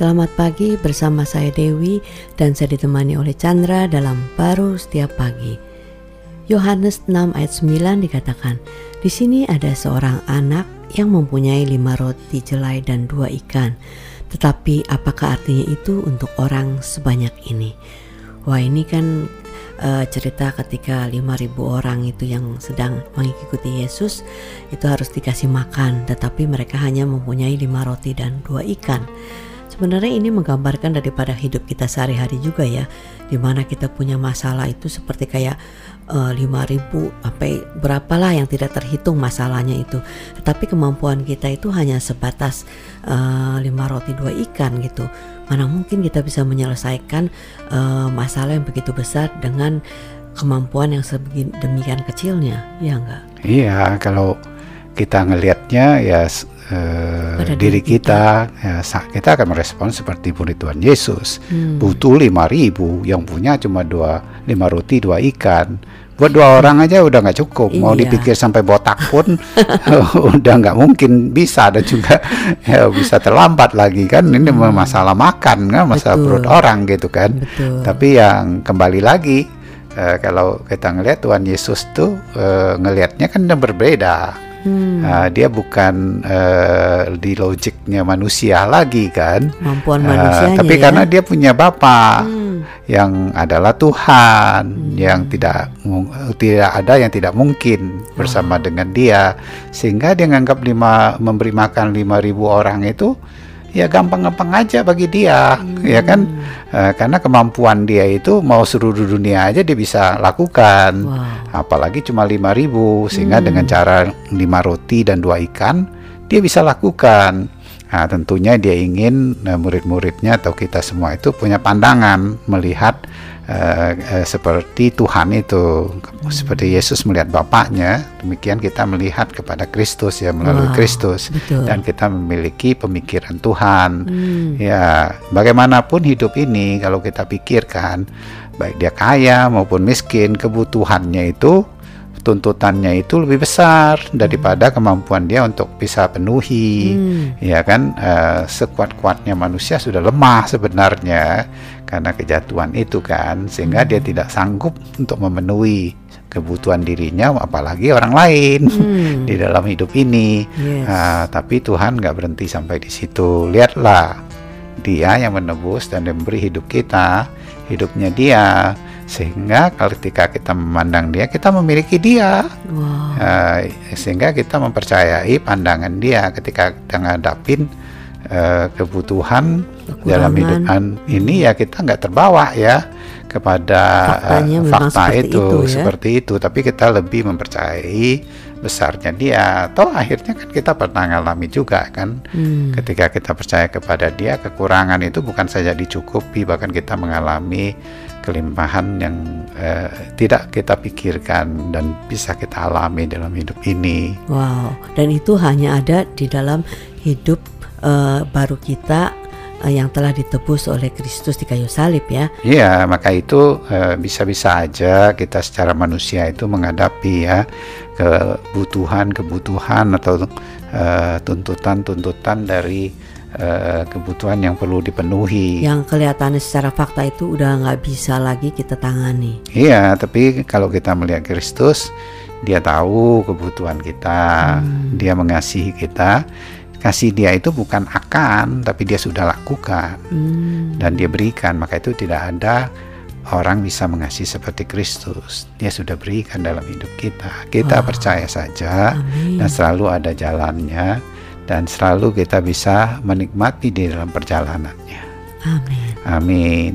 Selamat pagi bersama saya Dewi dan saya ditemani oleh Chandra dalam Baru Setiap Pagi. Yohanes 6 ayat 9 dikatakan, di sini ada seorang anak yang mempunyai lima roti jelai dan dua ikan. Tetapi apakah artinya itu untuk orang sebanyak ini? Wah ini kan uh, cerita ketika 5000 orang itu yang sedang mengikuti Yesus itu harus dikasih makan tetapi mereka hanya mempunyai lima roti dan dua ikan Sebenarnya ini menggambarkan daripada hidup kita sehari-hari juga ya, di mana kita punya masalah itu seperti kayak uh, eh, 5000 sampai berapalah yang tidak terhitung masalahnya itu. Tetapi kemampuan kita itu hanya sebatas uh, roti dua ikan gitu. Mana mungkin kita bisa menyelesaikan uh, masalah yang begitu besar dengan kemampuan yang sedemikian kecilnya, ya enggak? Iya, kalau kita ngelihatnya ya uh, diri kita, kita ya, kita akan merespon seperti murid Tuhan Yesus hmm. butuh lima ribu yang punya cuma dua lima roti dua ikan buat dua orang aja udah nggak cukup mau iya. dipikir sampai botak pun udah nggak mungkin bisa dan juga ya bisa terlambat lagi kan ini hmm. masalah makan kan masalah Betul. perut orang gitu kan Betul. tapi yang kembali lagi uh, kalau kita ngelihat Tuhan Yesus tuh uh, ngelihatnya kan berbeda Hmm. Uh, dia bukan uh, di logiknya manusia lagi kan. Mampuan uh, Tapi ya? karena dia punya Bapa hmm. yang adalah Tuhan, hmm. yang tidak tidak ada yang tidak mungkin bersama oh. dengan dia, sehingga dia menganggap lima memberi makan lima ribu orang itu ya gampang-gampang aja bagi dia hmm. ya kan uh, karena kemampuan dia itu mau seluruh dunia aja dia bisa lakukan wow. apalagi cuma lima ribu sehingga hmm. dengan cara lima roti dan dua ikan dia bisa lakukan nah, tentunya dia ingin uh, murid-muridnya atau kita semua itu punya pandangan melihat uh, uh, seperti Tuhan itu hmm. seperti Yesus melihat Bapaknya demikian kita melihat kepada Kristus ya melalui wow, Kristus dan kita memiliki pemikiran Tuhan hmm. ya bagaimanapun hidup ini kalau kita pikirkan baik dia kaya maupun miskin kebutuhannya itu tuntutannya itu lebih besar daripada hmm. kemampuan dia untuk bisa penuhi hmm. ya kan uh, sekuat-kuatnya manusia sudah lemah sebenarnya karena kejatuhan itu kan sehingga hmm. dia tidak sanggup untuk memenuhi kebutuhan dirinya apalagi orang lain hmm. di dalam hidup ini yes. uh, tapi Tuhan nggak berhenti sampai di situ lihatlah dia yang menebus dan memberi hidup kita hidupnya dia sehingga ketika kita memandang dia kita memiliki dia wow. uh, sehingga kita mempercayai pandangan dia ketika kita ngadapin uh, kebutuhan Kekurangan. dalam hidup ini ya kita nggak terbawa ya kepada uh, fakta itu, itu ya? seperti itu tapi kita lebih mempercayai besarnya dia atau akhirnya kan kita pernah mengalami juga kan hmm. ketika kita percaya kepada dia kekurangan itu bukan saja dicukupi bahkan kita mengalami kelimpahan yang uh, tidak kita pikirkan dan bisa kita alami dalam hidup ini. Wow, dan itu hanya ada di dalam hidup uh, baru kita uh, yang telah ditebus oleh Kristus di kayu salib ya. Iya, maka itu bisa-bisa aja kita secara manusia itu menghadapi ya kebutuhan-kebutuhan atau tuntutan-tuntutan uh, dari uh, kebutuhan yang perlu dipenuhi. Yang kelihatannya secara fakta itu udah nggak bisa lagi kita tangani. Iya, tapi kalau kita melihat Kristus, dia tahu kebutuhan kita, hmm. dia mengasihi kita. Kasih dia itu bukan akan, tapi dia sudah lakukan hmm. dan dia berikan. Maka itu tidak ada orang bisa mengasihi seperti Kristus. Dia sudah berikan dalam hidup kita. Kita wow. percaya saja Amin. dan selalu ada jalannya dan selalu kita bisa menikmati di dalam perjalanannya. Amin. Amin.